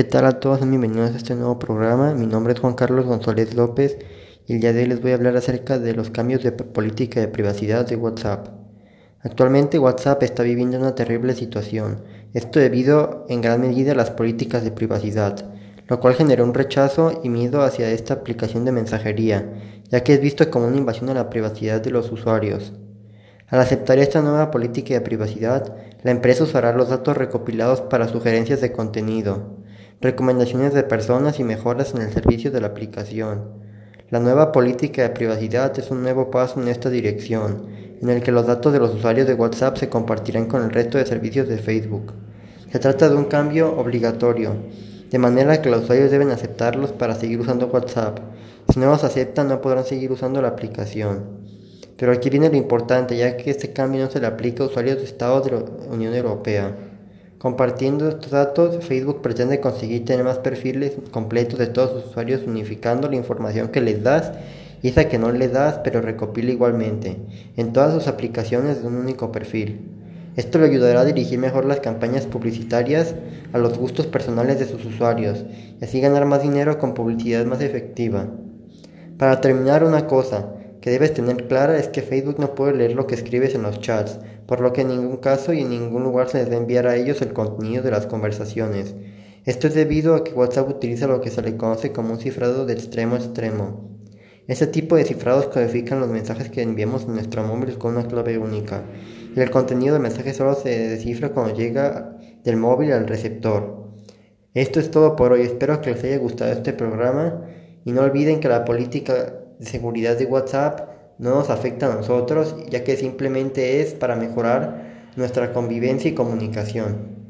¿Qué tal a todos? Bienvenidos a este nuevo programa. Mi nombre es Juan Carlos González López y el día de hoy les voy a hablar acerca de los cambios de política de privacidad de WhatsApp. Actualmente WhatsApp está viviendo una terrible situación, esto debido en gran medida a las políticas de privacidad, lo cual generó un rechazo y miedo hacia esta aplicación de mensajería, ya que es visto como una invasión a la privacidad de los usuarios. Al aceptar esta nueva política de privacidad, la empresa usará los datos recopilados para sugerencias de contenido, recomendaciones de personas y mejoras en el servicio de la aplicación. La nueva política de privacidad es un nuevo paso en esta dirección, en el que los datos de los usuarios de WhatsApp se compartirán con el resto de servicios de Facebook. Se trata de un cambio obligatorio, de manera que los usuarios deben aceptarlos para seguir usando WhatsApp. Si no los aceptan no podrán seguir usando la aplicación. Pero aquí viene lo importante, ya que este cambio no se le aplica a usuarios de Estados de la Unión Europea. Compartiendo estos datos, Facebook pretende conseguir tener más perfiles completos de todos sus usuarios unificando la información que les das y esa que no les das pero recopila igualmente en todas sus aplicaciones de un único perfil. Esto le ayudará a dirigir mejor las campañas publicitarias a los gustos personales de sus usuarios y así ganar más dinero con publicidad más efectiva. Para terminar una cosa, que debes tener clara es que Facebook no puede leer lo que escribes en los chats, por lo que en ningún caso y en ningún lugar se les debe enviar a ellos el contenido de las conversaciones. Esto es debido a que WhatsApp utiliza lo que se le conoce como un cifrado de extremo a extremo. Este tipo de cifrados codifican los mensajes que enviamos en nuestro móvil con una clave única, y el contenido del mensaje solo se descifra cuando llega del móvil al receptor. Esto es todo por hoy, espero que les haya gustado este programa y no olviden que la política de seguridad de WhatsApp no nos afecta a nosotros, ya que simplemente es para mejorar nuestra convivencia y comunicación.